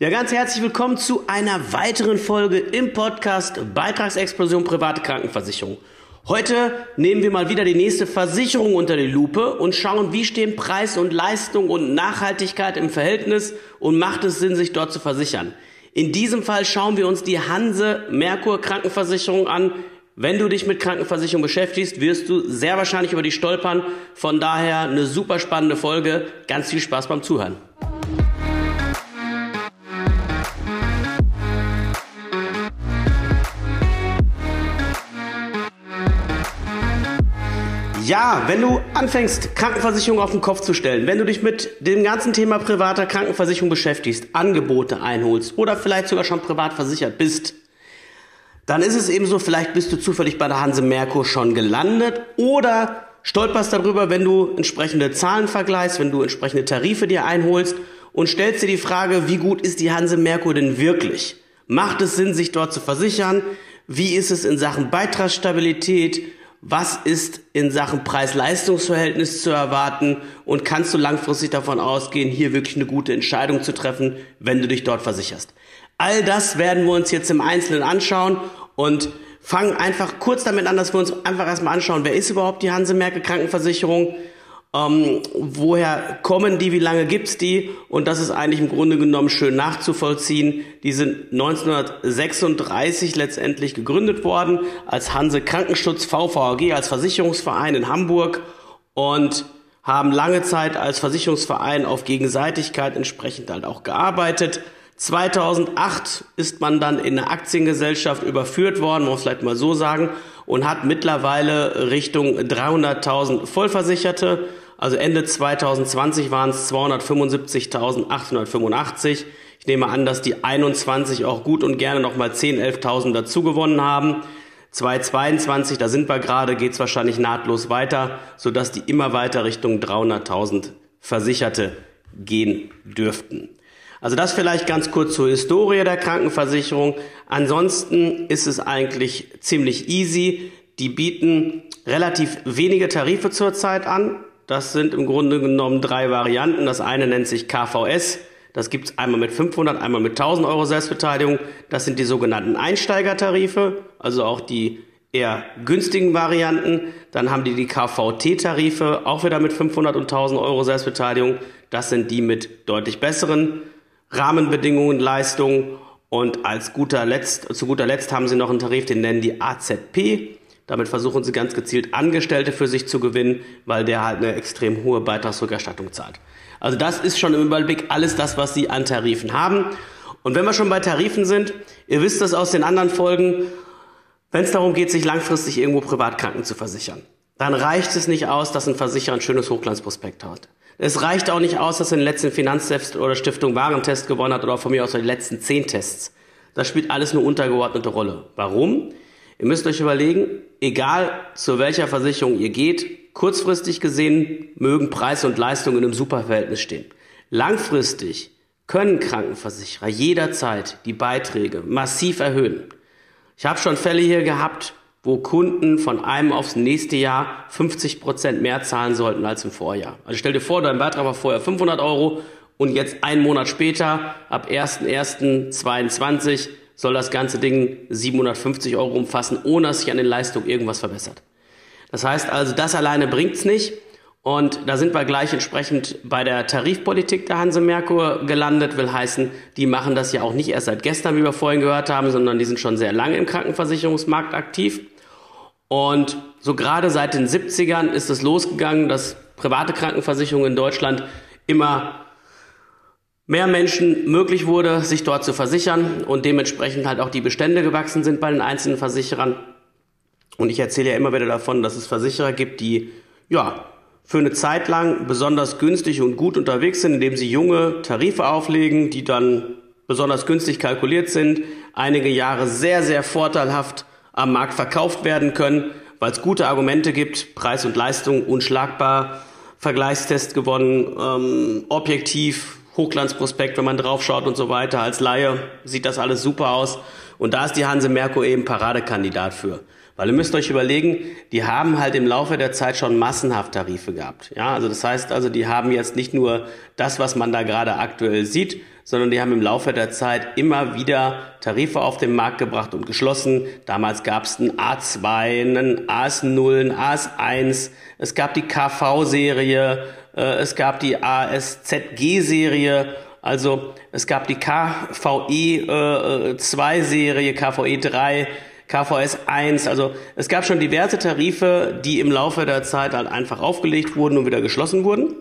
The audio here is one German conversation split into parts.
Ja, ganz herzlich willkommen zu einer weiteren Folge im Podcast Beitragsexplosion private Krankenversicherung. Heute nehmen wir mal wieder die nächste Versicherung unter die Lupe und schauen, wie stehen Preis und Leistung und Nachhaltigkeit im Verhältnis und macht es Sinn, sich dort zu versichern. In diesem Fall schauen wir uns die Hanse Merkur Krankenversicherung an. Wenn du dich mit Krankenversicherung beschäftigst, wirst du sehr wahrscheinlich über die stolpern. Von daher eine super spannende Folge. Ganz viel Spaß beim Zuhören. Ja, wenn du anfängst, Krankenversicherung auf den Kopf zu stellen, wenn du dich mit dem ganzen Thema privater Krankenversicherung beschäftigst, Angebote einholst oder vielleicht sogar schon privat versichert bist, dann ist es eben so, vielleicht bist du zufällig bei der Hanse Merkur schon gelandet oder stolperst darüber, wenn du entsprechende Zahlen vergleichst, wenn du entsprechende Tarife dir einholst und stellst dir die Frage, wie gut ist die Hanse Merkur denn wirklich? Macht es Sinn, sich dort zu versichern? Wie ist es in Sachen Beitragsstabilität? Was ist in Sachen Preis-Leistungs-Verhältnis zu erwarten und kannst du langfristig davon ausgehen, hier wirklich eine gute Entscheidung zu treffen, wenn du dich dort versicherst. All das werden wir uns jetzt im Einzelnen anschauen und fangen einfach kurz damit an, dass wir uns einfach erstmal anschauen, wer ist überhaupt die Hanse Merkel Krankenversicherung, ähm, woher kommen die, wie lange gibt's die? Und das ist eigentlich im Grunde genommen schön nachzuvollziehen. Die sind 1936 letztendlich gegründet worden als Hanse Krankenschutz VVAG, als Versicherungsverein in Hamburg und haben lange Zeit als Versicherungsverein auf Gegenseitigkeit entsprechend halt auch gearbeitet. 2008 ist man dann in eine Aktiengesellschaft überführt worden, muss vielleicht mal so sagen, und hat mittlerweile Richtung 300.000 Vollversicherte. Also Ende 2020 waren es 275.885. Ich nehme an, dass die 21 auch gut und gerne nochmal 10, 11.000 dazu gewonnen haben. 2022, da sind wir gerade, geht es wahrscheinlich nahtlos weiter, sodass die immer weiter Richtung 300.000 Versicherte gehen dürften. Also das vielleicht ganz kurz zur Historie der Krankenversicherung. Ansonsten ist es eigentlich ziemlich easy. Die bieten relativ wenige Tarife zurzeit an. Das sind im Grunde genommen drei Varianten. Das eine nennt sich KVS. Das gibt es einmal mit 500, einmal mit 1000 Euro Selbstbeteiligung. Das sind die sogenannten Einsteigertarife, also auch die eher günstigen Varianten. Dann haben die die KVT-Tarife, auch wieder mit 500 und 1000 Euro Selbstbeteiligung. Das sind die mit deutlich besseren Rahmenbedingungen, Leistungen und als guter Letzt, zu guter Letzt haben sie noch einen Tarif, den nennen die AZP. Damit versuchen sie ganz gezielt Angestellte für sich zu gewinnen, weil der halt eine extrem hohe Beitragsrückerstattung zahlt. Also das ist schon im Überblick alles das, was sie an Tarifen haben. Und wenn wir schon bei Tarifen sind, ihr wisst das aus den anderen Folgen, wenn es darum geht, sich langfristig irgendwo Privatkranken zu versichern, dann reicht es nicht aus, dass ein Versicherer ein schönes Hochglanzprospekt hat. Es reicht auch nicht aus, dass er den letzten Finanztest oder Stiftung Warentest gewonnen hat oder von mir aus die letzten zehn Tests. Das spielt alles eine untergeordnete Rolle. Warum? Ihr müsst euch überlegen, egal zu welcher Versicherung ihr geht, kurzfristig gesehen mögen Preis und Leistung in einem Superverhältnis stehen. Langfristig können Krankenversicherer jederzeit die Beiträge massiv erhöhen. Ich habe schon Fälle hier gehabt, wo Kunden von einem aufs nächste Jahr 50 Prozent mehr zahlen sollten als im Vorjahr. Also stell dir vor, dein Beitrag war vorher 500 Euro und jetzt einen Monat später, ab 1.1.22, soll das ganze Ding 750 Euro umfassen, ohne dass sich an den Leistungen irgendwas verbessert. Das heißt also, das alleine bringt's nicht. Und da sind wir gleich entsprechend bei der Tarifpolitik der Hanse Merkur gelandet, will heißen, die machen das ja auch nicht erst seit gestern, wie wir vorhin gehört haben, sondern die sind schon sehr lange im Krankenversicherungsmarkt aktiv. Und so gerade seit den 70ern ist es losgegangen, dass private Krankenversicherungen in Deutschland immer mehr Menschen möglich wurde, sich dort zu versichern und dementsprechend halt auch die Bestände gewachsen sind bei den einzelnen Versicherern. Und ich erzähle ja immer wieder davon, dass es Versicherer gibt, die ja für eine Zeit lang besonders günstig und gut unterwegs sind, indem sie junge Tarife auflegen, die dann besonders günstig kalkuliert sind, einige Jahre sehr, sehr vorteilhaft am Markt verkauft werden können, weil es gute Argumente gibt, Preis und Leistung unschlagbar, Vergleichstest gewonnen, ähm, objektiv, Hochglanzprospekt, wenn man draufschaut und so weiter. Als Laie sieht das alles super aus. Und da ist die Hanse Merkur eben Paradekandidat für. Weil ihr müsst euch überlegen, die haben halt im Laufe der Zeit schon massenhaft Tarife gehabt. Ja, also das heißt also, die haben jetzt nicht nur das, was man da gerade aktuell sieht, sondern die haben im Laufe der Zeit immer wieder Tarife auf den Markt gebracht und geschlossen. Damals gab es einen A2, einen AS0, einen AS1, es gab die KV-Serie, äh, es gab die ASZG-Serie, also es gab die KVE 2 Serie, KVE 3, KVS 1, also es gab schon diverse Tarife, die im Laufe der Zeit halt einfach aufgelegt wurden und wieder geschlossen wurden.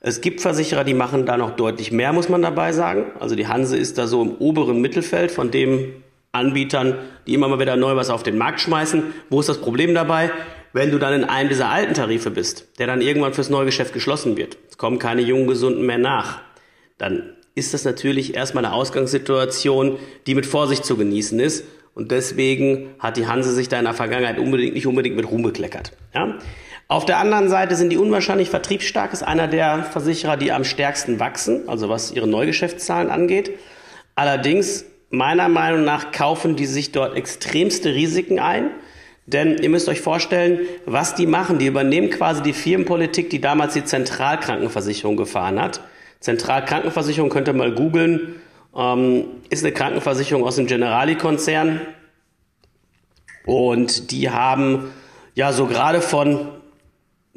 Es gibt Versicherer, die machen da noch deutlich mehr, muss man dabei sagen. Also die Hanse ist da so im oberen Mittelfeld von den Anbietern, die immer mal wieder neu was auf den Markt schmeißen. Wo ist das Problem dabei? Wenn du dann in einem dieser alten Tarife bist, der dann irgendwann fürs Neugeschäft geschlossen wird, es kommen keine jungen Gesunden mehr nach, dann ist das natürlich erstmal eine Ausgangssituation, die mit Vorsicht zu genießen ist. Und deswegen hat die Hanse sich da in der Vergangenheit unbedingt, nicht unbedingt mit Ruhm bekleckert. Ja? Auf der anderen Seite sind die unwahrscheinlich vertriebsstark, ist einer der Versicherer, die am stärksten wachsen, also was ihre Neugeschäftszahlen angeht. Allerdings, meiner Meinung nach, kaufen die sich dort extremste Risiken ein. Denn ihr müsst euch vorstellen, was die machen. Die übernehmen quasi die Firmenpolitik, die damals die Zentralkrankenversicherung gefahren hat. Zentralkrankenversicherung könnt ihr mal googeln, ähm, ist eine Krankenversicherung aus dem Generali-Konzern. Und die haben ja so gerade von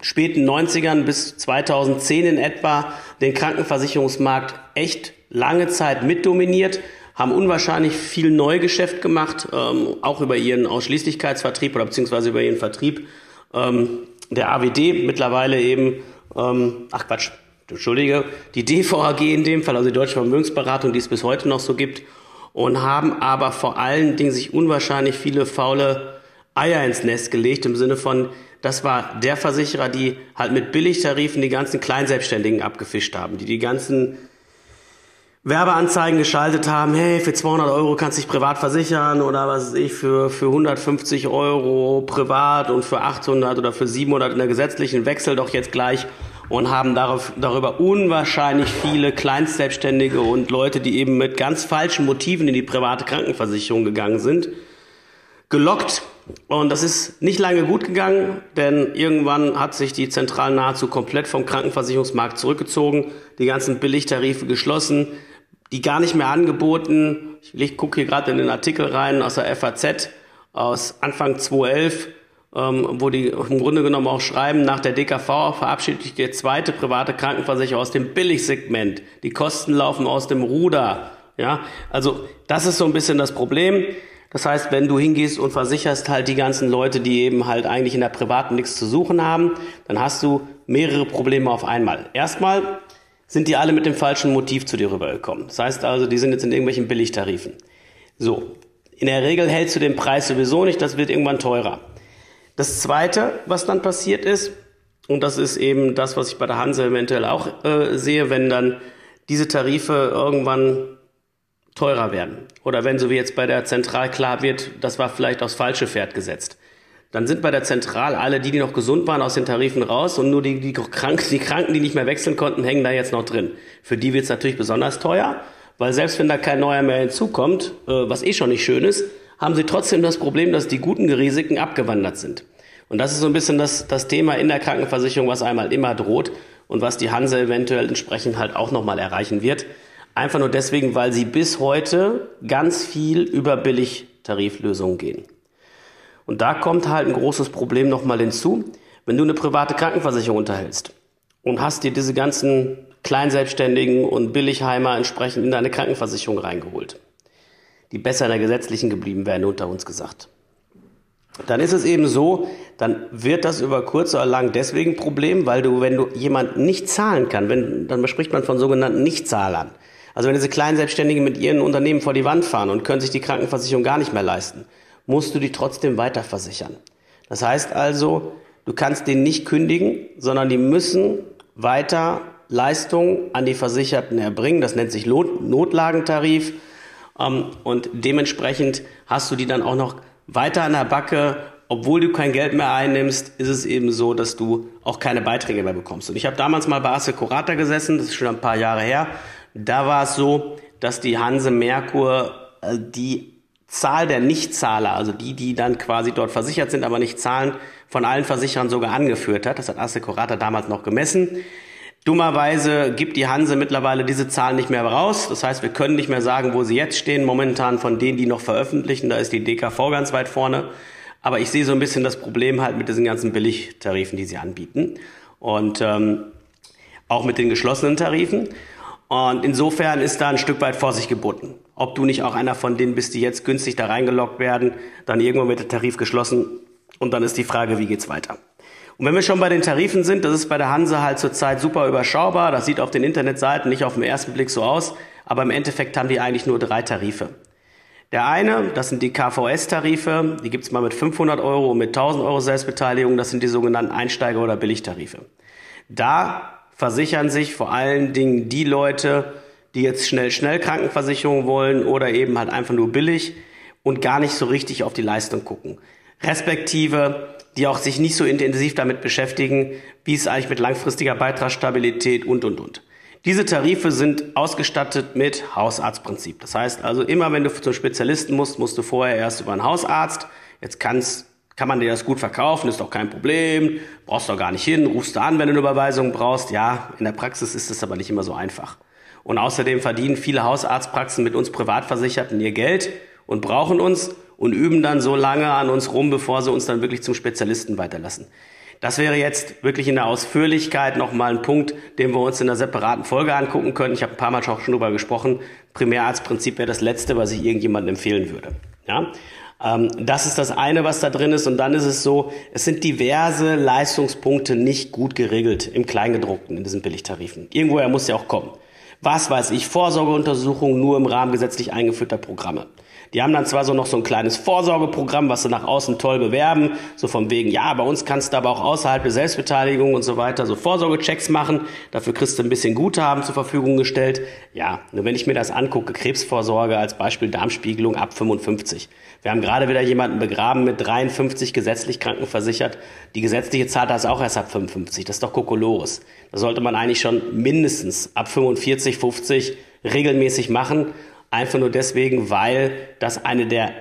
späten 90ern bis 2010 in etwa den Krankenversicherungsmarkt echt lange Zeit mitdominiert, haben unwahrscheinlich viel Neugeschäft gemacht, ähm, auch über ihren Ausschließlichkeitsvertrieb oder beziehungsweise über ihren Vertrieb ähm, der AWD, mittlerweile eben, ähm, ach Quatsch, Entschuldige, die DVAG in dem Fall, also die Deutsche Vermögensberatung, die es bis heute noch so gibt, und haben aber vor allen Dingen sich unwahrscheinlich viele faule Eier ins Nest gelegt, im Sinne von, das war der Versicherer, die halt mit Billigtarifen die ganzen Kleinselbstständigen abgefischt haben, die die ganzen Werbeanzeigen geschaltet haben, hey, für 200 Euro kannst du dich privat versichern oder was weiß ich, für, für 150 Euro privat und für 800 oder für 700 in der gesetzlichen Wechsel doch jetzt gleich und haben darauf, darüber unwahrscheinlich viele Kleinstselbstständige und Leute, die eben mit ganz falschen Motiven in die private Krankenversicherung gegangen sind, gelockt. Und das ist nicht lange gut gegangen, denn irgendwann hat sich die Zentral nahezu komplett vom Krankenversicherungsmarkt zurückgezogen, die ganzen Billigtarife geschlossen, die gar nicht mehr angeboten. Ich gucke hier gerade in den Artikel rein aus der FAZ aus Anfang 2011 ähm, wo die im Grunde genommen auch schreiben, nach der DKV verabschiedet der zweite private Krankenversicherer aus dem Billigsegment. Die Kosten laufen aus dem Ruder. Ja, also das ist so ein bisschen das Problem. Das heißt, wenn du hingehst und versicherst halt die ganzen Leute, die eben halt eigentlich in der privaten nichts zu suchen haben, dann hast du mehrere Probleme auf einmal. Erstmal sind die alle mit dem falschen Motiv zu dir rübergekommen. Das heißt also, die sind jetzt in irgendwelchen Billigtarifen. So. In der Regel hältst du den Preis sowieso nicht, das wird irgendwann teurer. Das Zweite, was dann passiert ist, und das ist eben das, was ich bei der Hanse eventuell auch äh, sehe, wenn dann diese Tarife irgendwann teurer werden. Oder wenn so wie jetzt bei der Zentral klar wird, das war vielleicht aufs falsche Pferd gesetzt. Dann sind bei der Zentral alle, die, die noch gesund waren, aus den Tarifen raus und nur die, die, Kranken, die Kranken, die nicht mehr wechseln konnten, hängen da jetzt noch drin. Für die wird es natürlich besonders teuer, weil selbst wenn da kein neuer mehr hinzukommt, äh, was eh schon nicht schön ist, haben sie trotzdem das Problem, dass die guten Risiken abgewandert sind. Und das ist so ein bisschen das, das Thema in der Krankenversicherung, was einmal immer droht und was die Hanse eventuell entsprechend halt auch nochmal erreichen wird. Einfach nur deswegen, weil sie bis heute ganz viel über Billigtariflösungen gehen. Und da kommt halt ein großes Problem nochmal hinzu. Wenn du eine private Krankenversicherung unterhältst und hast dir diese ganzen Kleinselbstständigen und Billigheimer entsprechend in deine Krankenversicherung reingeholt die besser in der gesetzlichen geblieben wären, unter uns gesagt. Dann ist es eben so, dann wird das über kurz oder lang deswegen ein Problem, weil du, wenn du jemand nicht zahlen kann, wenn, dann spricht man von sogenannten Nichtzahlern. Also wenn diese kleinen Selbstständigen mit ihren Unternehmen vor die Wand fahren und können sich die Krankenversicherung gar nicht mehr leisten, musst du die trotzdem weiter versichern. Das heißt also, du kannst den nicht kündigen, sondern die müssen weiter Leistungen an die Versicherten erbringen. Das nennt sich Notlagentarif. Ähm, und dementsprechend hast du die dann auch noch weiter an der Backe. Obwohl du kein Geld mehr einnimmst, ist es eben so, dass du auch keine Beiträge mehr bekommst. Und ich habe damals mal bei Assecurata gesessen, das ist schon ein paar Jahre her. Da war es so, dass die Hanse Merkur äh, die Zahl der Nichtzahler, also die, die dann quasi dort versichert sind, aber nicht zahlen, von allen Versicherern sogar angeführt hat. Das hat Assecurata damals noch gemessen. Dummerweise gibt die Hanse mittlerweile diese Zahlen nicht mehr raus. Das heißt, wir können nicht mehr sagen, wo sie jetzt stehen. Momentan von denen, die noch veröffentlichen, da ist die DKV ganz weit vorne. Aber ich sehe so ein bisschen das Problem halt mit diesen ganzen Billigtarifen, die sie anbieten. Und ähm, auch mit den geschlossenen Tarifen. Und insofern ist da ein Stück weit Vorsicht geboten. Ob du nicht auch einer von denen bist, die jetzt günstig da reingeloggt werden, dann irgendwann wird der Tarif geschlossen und dann ist die Frage, wie geht's weiter? Und wenn wir schon bei den Tarifen sind, das ist bei der Hanse halt zurzeit super überschaubar. Das sieht auf den Internetseiten nicht auf den ersten Blick so aus, aber im Endeffekt haben die eigentlich nur drei Tarife. Der eine, das sind die KVS-Tarife, die gibt's mal mit 500 Euro und mit 1000 Euro Selbstbeteiligung, das sind die sogenannten Einsteiger- oder Billigtarife. Da versichern sich vor allen Dingen die Leute, die jetzt schnell, schnell Krankenversicherung wollen oder eben halt einfach nur billig und gar nicht so richtig auf die Leistung gucken. Respektive, die auch sich nicht so intensiv damit beschäftigen, wie es eigentlich mit langfristiger Beitragsstabilität und, und, und. Diese Tarife sind ausgestattet mit Hausarztprinzip. Das heißt also, immer wenn du zum Spezialisten musst, musst du vorher erst über einen Hausarzt. Jetzt kannst kann man dir das gut verkaufen, ist doch kein Problem, brauchst doch gar nicht hin, rufst du an, wenn du eine Überweisung brauchst. Ja, in der Praxis ist es aber nicht immer so einfach. Und außerdem verdienen viele Hausarztpraxen mit uns Privatversicherten ihr Geld und brauchen uns und üben dann so lange an uns rum, bevor sie uns dann wirklich zum Spezialisten weiterlassen. Das wäre jetzt wirklich in der Ausführlichkeit nochmal ein Punkt, den wir uns in einer separaten Folge angucken können. Ich habe ein paar Mal schon drüber gesprochen. Primärarztprinzip wäre das Letzte, was ich irgendjemandem empfehlen würde. Ja? Ähm, das ist das eine, was da drin ist. Und dann ist es so, es sind diverse Leistungspunkte nicht gut geregelt im Kleingedruckten in diesen Billigtarifen. Irgendwoher muss ja auch kommen. Was weiß ich, Vorsorgeuntersuchungen nur im Rahmen gesetzlich eingeführter Programme. Die haben dann zwar so noch so ein kleines Vorsorgeprogramm, was sie nach außen toll bewerben, so von wegen, ja, bei uns kannst du aber auch außerhalb der Selbstbeteiligung und so weiter so Vorsorgechecks machen. Dafür kriegst du ein bisschen Guthaben zur Verfügung gestellt. Ja, nur wenn ich mir das angucke, Krebsvorsorge als Beispiel Darmspiegelung ab 55. Wir haben gerade wieder jemanden begraben mit 53 gesetzlich krankenversichert. Die gesetzliche Zahl da ist auch erst ab 55. Das ist doch Kokolores. Da sollte man eigentlich schon mindestens ab 45, 50 regelmäßig machen Einfach nur deswegen, weil das eine der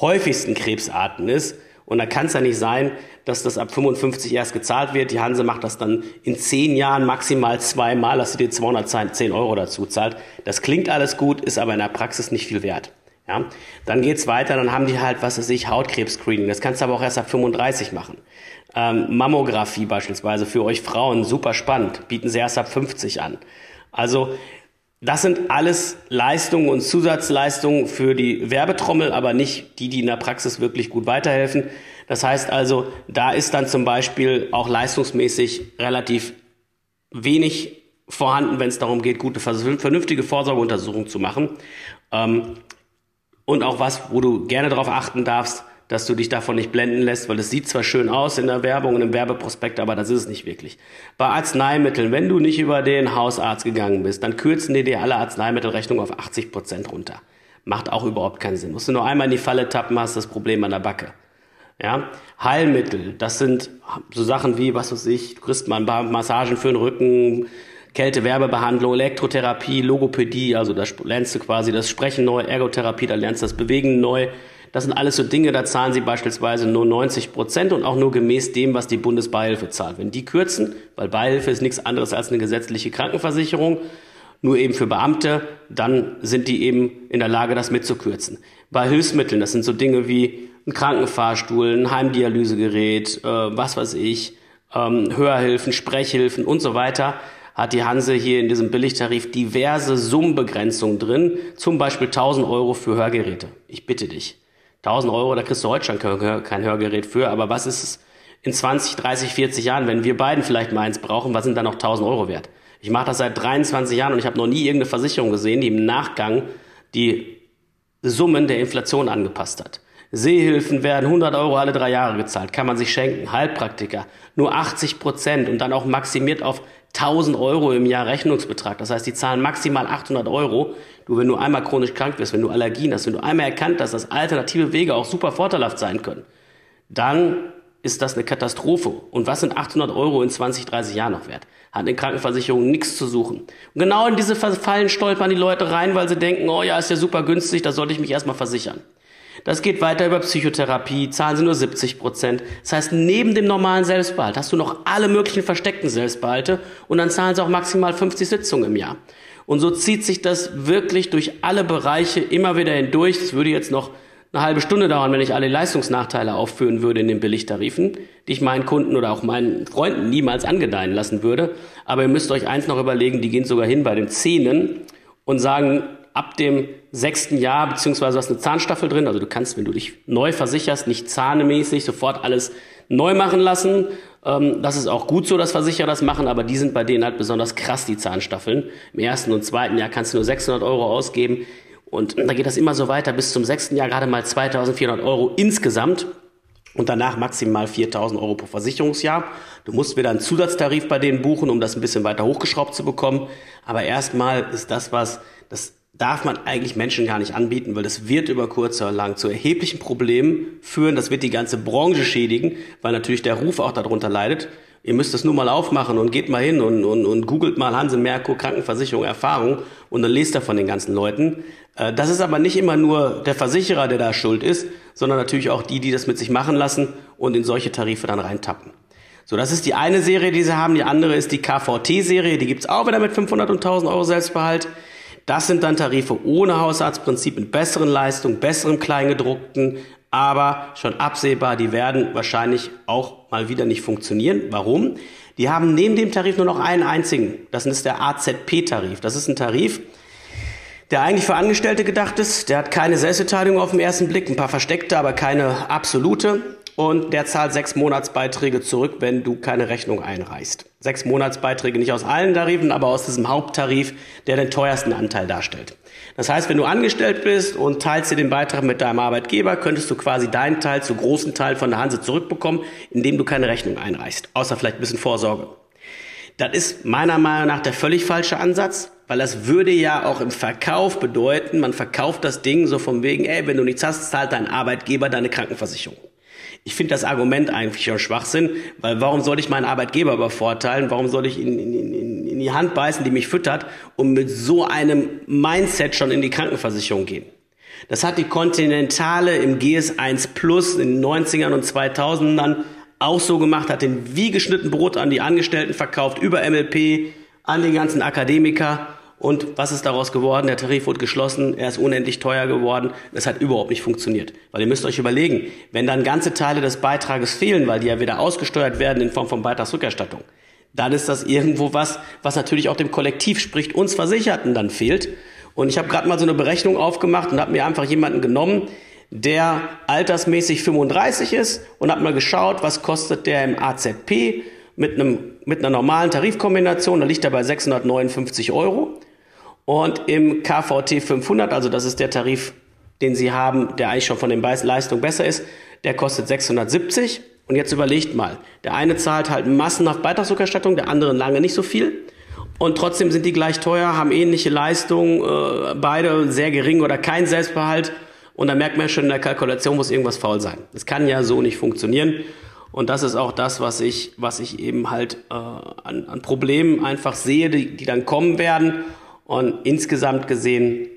häufigsten Krebsarten ist. Und da kann es ja nicht sein, dass das ab 55 erst gezahlt wird. Die Hanse macht das dann in zehn Jahren maximal zweimal, dass sie dir 210 Euro dazu zahlt. Das klingt alles gut, ist aber in der Praxis nicht viel wert. Ja, dann geht's weiter, dann haben die halt, was weiß ich, Hautkrebs-Screening. Das kannst du aber auch erst ab 35 machen. Ähm, Mammographie beispielsweise für euch Frauen, super spannend, bieten sie erst ab 50 an. Also das sind alles Leistungen und Zusatzleistungen für die Werbetrommel, aber nicht die, die in der Praxis wirklich gut weiterhelfen. Das heißt also, da ist dann zum Beispiel auch leistungsmäßig relativ wenig vorhanden, wenn es darum geht, gute, vernünftige Vorsorgeuntersuchungen zu machen. Ähm, und auch was, wo du gerne darauf achten darfst, dass du dich davon nicht blenden lässt, weil es sieht zwar schön aus in der Werbung und im Werbeprospekt, aber das ist es nicht wirklich. Bei Arzneimitteln, wenn du nicht über den Hausarzt gegangen bist, dann kürzen die dir alle Arzneimittelrechnung auf 80 Prozent runter. Macht auch überhaupt keinen Sinn. Musst du nur einmal in die Falle tappen, hast das Problem an der Backe. Ja, Heilmittel, das sind so Sachen wie, was weiß ich, du kriegst mal ein paar Massagen für den Rücken, Kältewerbebehandlung, Elektrotherapie, Logopädie, also da lernst du quasi das Sprechen neu, Ergotherapie, da lernst du das Bewegen neu, das sind alles so Dinge, da zahlen sie beispielsweise nur 90 Prozent und auch nur gemäß dem, was die Bundesbeihilfe zahlt. Wenn die kürzen, weil Beihilfe ist nichts anderes als eine gesetzliche Krankenversicherung, nur eben für Beamte, dann sind die eben in der Lage, das mitzukürzen. Bei Hilfsmitteln, das sind so Dinge wie ein Krankenfahrstuhl, ein Heimdialysegerät, äh, was weiß ich, ähm, Hörhilfen, Sprechhilfen und so weiter, hat die Hanse hier in diesem Billigtarif diverse Summenbegrenzungen drin, zum Beispiel 1000 Euro für Hörgeräte. Ich bitte dich. 1000 Euro, da kriegst du heute schon kein Hörgerät für, aber was ist es in 20, 30, 40 Jahren, wenn wir beiden vielleicht mal eins brauchen, was sind dann noch 1000 Euro wert? Ich mache das seit 23 Jahren und ich habe noch nie irgendeine Versicherung gesehen, die im Nachgang die Summen der Inflation angepasst hat. Sehhilfen werden 100 Euro alle drei Jahre gezahlt, kann man sich schenken. Heilpraktiker nur 80 Prozent und dann auch maximiert auf 1000 Euro im Jahr Rechnungsbetrag. Das heißt, die zahlen maximal 800 Euro. Du, wenn du einmal chronisch krank bist, wenn du Allergien hast, wenn du einmal erkannt hast, dass alternative Wege auch super vorteilhaft sein können, dann ist das eine Katastrophe. Und was sind 800 Euro in 20, 30 Jahren noch wert? Hat eine Krankenversicherung nichts zu suchen. Und genau in diese Fallen stolpern die Leute rein, weil sie denken, oh ja, ist ja super günstig, da sollte ich mich erstmal versichern. Das geht weiter über Psychotherapie, zahlen sie nur 70 Prozent. Das heißt, neben dem normalen Selbstbehalt hast du noch alle möglichen versteckten Selbstbehalte und dann zahlen sie auch maximal 50 Sitzungen im Jahr. Und so zieht sich das wirklich durch alle Bereiche immer wieder hindurch. Es würde jetzt noch eine halbe Stunde dauern, wenn ich alle Leistungsnachteile aufführen würde in den Billigtarifen, die ich meinen Kunden oder auch meinen Freunden niemals angedeihen lassen würde. Aber ihr müsst euch eins noch überlegen, die gehen sogar hin bei den Zähnen und sagen, ab dem sechsten Jahr, beziehungsweise hast eine Zahnstaffel drin, also du kannst, wenn du dich neu versicherst, nicht zahnemäßig sofort alles neu machen lassen. Ähm, das ist auch gut so, dass Versicherer das machen, aber die sind bei denen halt besonders krass, die Zahnstaffeln. Im ersten und zweiten Jahr kannst du nur 600 Euro ausgeben. Und da geht das immer so weiter bis zum sechsten Jahr gerade mal 2400 Euro insgesamt und danach maximal 4000 Euro pro Versicherungsjahr. Du musst wieder einen Zusatztarif bei denen buchen, um das ein bisschen weiter hochgeschraubt zu bekommen. Aber erstmal ist das was, das darf man eigentlich Menschen gar nicht anbieten, weil das wird über kurz oder lang zu erheblichen Problemen führen. Das wird die ganze Branche schädigen, weil natürlich der Ruf auch darunter leidet. Ihr müsst das nur mal aufmachen und geht mal hin und, und, und googelt mal Hanse Merkur Krankenversicherung Erfahrung und dann lest ihr von den ganzen Leuten. Äh, das ist aber nicht immer nur der Versicherer, der da schuld ist, sondern natürlich auch die, die das mit sich machen lassen und in solche Tarife dann reintappen. So, das ist die eine Serie, die sie haben. Die andere ist die KVT-Serie. Die gibt's auch wieder mit 500 und 1000 Euro Selbstbehalt. Das sind dann Tarife ohne Hausarztprinzip mit besseren Leistungen, besserem Kleingedruckten, aber schon absehbar, die werden wahrscheinlich auch mal wieder nicht funktionieren. Warum? Die haben neben dem Tarif nur noch einen einzigen. Das ist der AZP-Tarif. Das ist ein Tarif, der eigentlich für Angestellte gedacht ist. Der hat keine Selbstbeteiligung auf den ersten Blick, ein paar versteckte, aber keine absolute und der zahlt sechs Monatsbeiträge zurück, wenn du keine Rechnung einreichst. Sechs Monatsbeiträge nicht aus allen Tarifen, aber aus diesem Haupttarif, der den teuersten Anteil darstellt. Das heißt, wenn du angestellt bist und teilst dir den Beitrag mit deinem Arbeitgeber, könntest du quasi deinen Teil zu großen Teil von der Hanse zurückbekommen, indem du keine Rechnung einreichst, außer vielleicht ein bisschen Vorsorge. Das ist meiner Meinung nach der völlig falsche Ansatz, weil das würde ja auch im Verkauf bedeuten, man verkauft das Ding so von wegen, ey, wenn du nichts hast, zahlt dein Arbeitgeber deine Krankenversicherung. Ich finde das Argument eigentlich schon Schwachsinn, weil warum soll ich meinen Arbeitgeber übervorteilen? Warum soll ich in, in, in, in die Hand beißen, die mich füttert, um mit so einem Mindset schon in die Krankenversicherung gehen? Das hat die Continentale im GS1 Plus in den 90ern und 2000ern auch so gemacht, hat den wie geschnitten Brot an die Angestellten verkauft, über MLP, an die ganzen Akademiker und was ist daraus geworden? Der Tarif wurde geschlossen, er ist unendlich teuer geworden. Das hat überhaupt nicht funktioniert. Weil ihr müsst euch überlegen, wenn dann ganze Teile des Beitrages fehlen, weil die ja wieder ausgesteuert werden in Form von Beitragsrückerstattung, dann ist das irgendwo was, was natürlich auch dem Kollektiv, sprich uns Versicherten, dann fehlt. Und ich habe gerade mal so eine Berechnung aufgemacht und habe mir einfach jemanden genommen, der altersmäßig 35 ist und habe mal geschaut, was kostet der im AZP mit, einem, mit einer normalen Tarifkombination. Da liegt er bei 659 Euro. Und im KVT 500, also das ist der Tarif, den Sie haben, der eigentlich schon von den Leistungen besser ist, der kostet 670. Und jetzt überlegt mal, der eine zahlt halt massenhaft Beitragsrückerstattung, der andere lange nicht so viel. Und trotzdem sind die gleich teuer, haben ähnliche Leistungen, äh, beide sehr gering oder kein Selbstbehalt. Und da merkt man schon in der Kalkulation muss irgendwas faul sein. Das kann ja so nicht funktionieren. Und das ist auch das, was ich, was ich eben halt äh, an, an Problemen einfach sehe, die, die dann kommen werden. Und insgesamt gesehen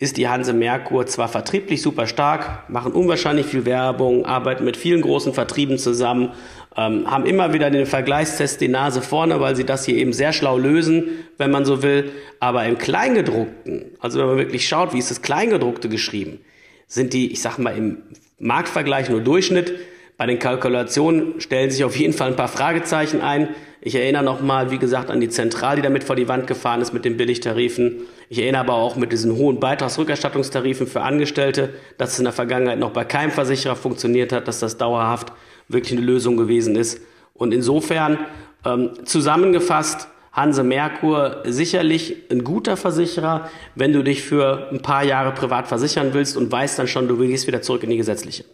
ist die Hanse Merkur zwar vertrieblich super stark, machen unwahrscheinlich viel Werbung, arbeiten mit vielen großen Vertrieben zusammen, ähm, haben immer wieder den Vergleichstest die Nase vorne, weil sie das hier eben sehr schlau lösen, wenn man so will. Aber im Kleingedruckten, also wenn man wirklich schaut, wie ist das Kleingedruckte geschrieben, sind die, ich sag mal, im Marktvergleich nur Durchschnitt. Bei den Kalkulationen stellen sich auf jeden Fall ein paar Fragezeichen ein. Ich erinnere nochmal, wie gesagt, an die Zentral, die damit vor die Wand gefahren ist mit den Billigtarifen. Ich erinnere aber auch mit diesen hohen Beitragsrückerstattungstarifen für Angestellte, dass es in der Vergangenheit noch bei keinem Versicherer funktioniert hat, dass das dauerhaft wirklich eine Lösung gewesen ist. Und insofern ähm, zusammengefasst, Hanse Merkur sicherlich ein guter Versicherer, wenn du dich für ein paar Jahre privat versichern willst und weißt dann schon, du gehst wieder zurück in die gesetzliche.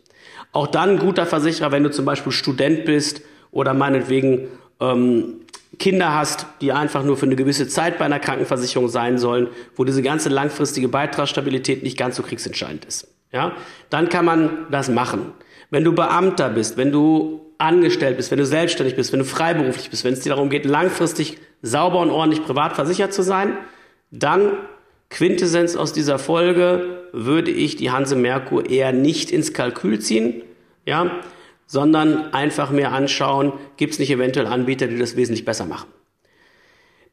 Auch dann ein guter Versicherer, wenn du zum Beispiel Student bist oder meinetwegen ähm, Kinder hast, die einfach nur für eine gewisse Zeit bei einer Krankenversicherung sein sollen, wo diese ganze langfristige Beitragsstabilität nicht ganz so kriegsentscheidend ist. Ja, dann kann man das machen. Wenn du Beamter bist, wenn du angestellt bist, wenn du selbstständig bist, wenn du freiberuflich bist, wenn es dir darum geht, langfristig sauber und ordentlich privat versichert zu sein, dann Quintessenz aus dieser Folge, würde ich die Hanse Merkur eher nicht ins Kalkül ziehen, ja, sondern einfach mir anschauen, gibt es nicht eventuell Anbieter, die das wesentlich besser machen.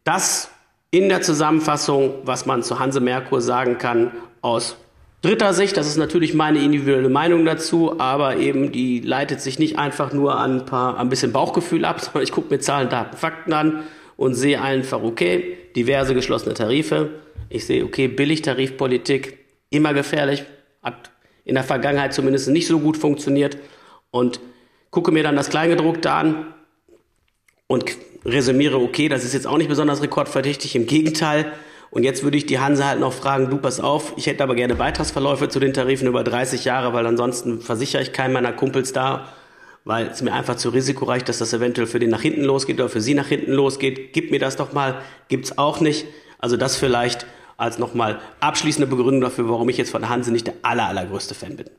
Das in der Zusammenfassung, was man zu Hanse Merkur sagen kann aus dritter Sicht. Das ist natürlich meine individuelle Meinung dazu, aber eben die leitet sich nicht einfach nur an ein paar, ein bisschen Bauchgefühl ab, sondern ich gucke mir Zahlen, Daten, Fakten an und sehe einfach, okay, diverse geschlossene Tarife. Ich sehe, okay, Billigtarifpolitik, immer gefährlich, hat in der Vergangenheit zumindest nicht so gut funktioniert und gucke mir dann das Kleingedruckte an und resümiere, okay, das ist jetzt auch nicht besonders rekordverdächtig, im Gegenteil. Und jetzt würde ich die Hanse halt noch fragen, du pass auf, ich hätte aber gerne Beitragsverläufe zu den Tarifen über 30 Jahre, weil ansonsten versichere ich keinen meiner Kumpels da, weil es mir einfach zu risikoreich, dass das eventuell für den nach hinten losgeht oder für sie nach hinten losgeht. Gib mir das doch mal, gibt's auch nicht. Also das vielleicht als nochmal abschließende Begründung dafür, warum ich jetzt von Hanse nicht der aller, allergrößte Fan bin.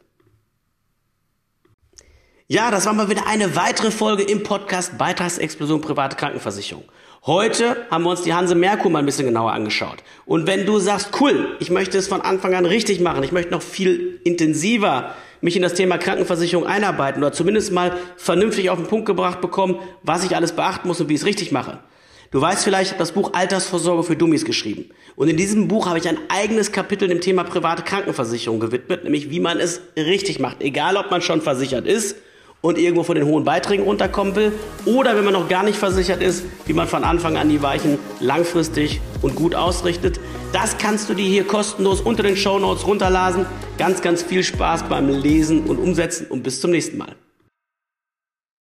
Ja, das war mal wieder eine weitere Folge im Podcast Beitragsexplosion private Krankenversicherung. Heute haben wir uns die Hanse Merkur mal ein bisschen genauer angeschaut. Und wenn du sagst, cool, ich möchte es von Anfang an richtig machen, ich möchte noch viel intensiver mich in das Thema Krankenversicherung einarbeiten oder zumindest mal vernünftig auf den Punkt gebracht bekommen, was ich alles beachten muss und wie ich es richtig mache. Du weißt vielleicht, ich habe das Buch Altersvorsorge für Dummies geschrieben. Und in diesem Buch habe ich ein eigenes Kapitel dem Thema private Krankenversicherung gewidmet, nämlich wie man es richtig macht. Egal, ob man schon versichert ist und irgendwo von den hohen Beiträgen runterkommen will oder wenn man noch gar nicht versichert ist, wie man von Anfang an die Weichen langfristig und gut ausrichtet. Das kannst du dir hier kostenlos unter den Show Notes runterladen. Ganz, ganz viel Spaß beim Lesen und Umsetzen und bis zum nächsten Mal.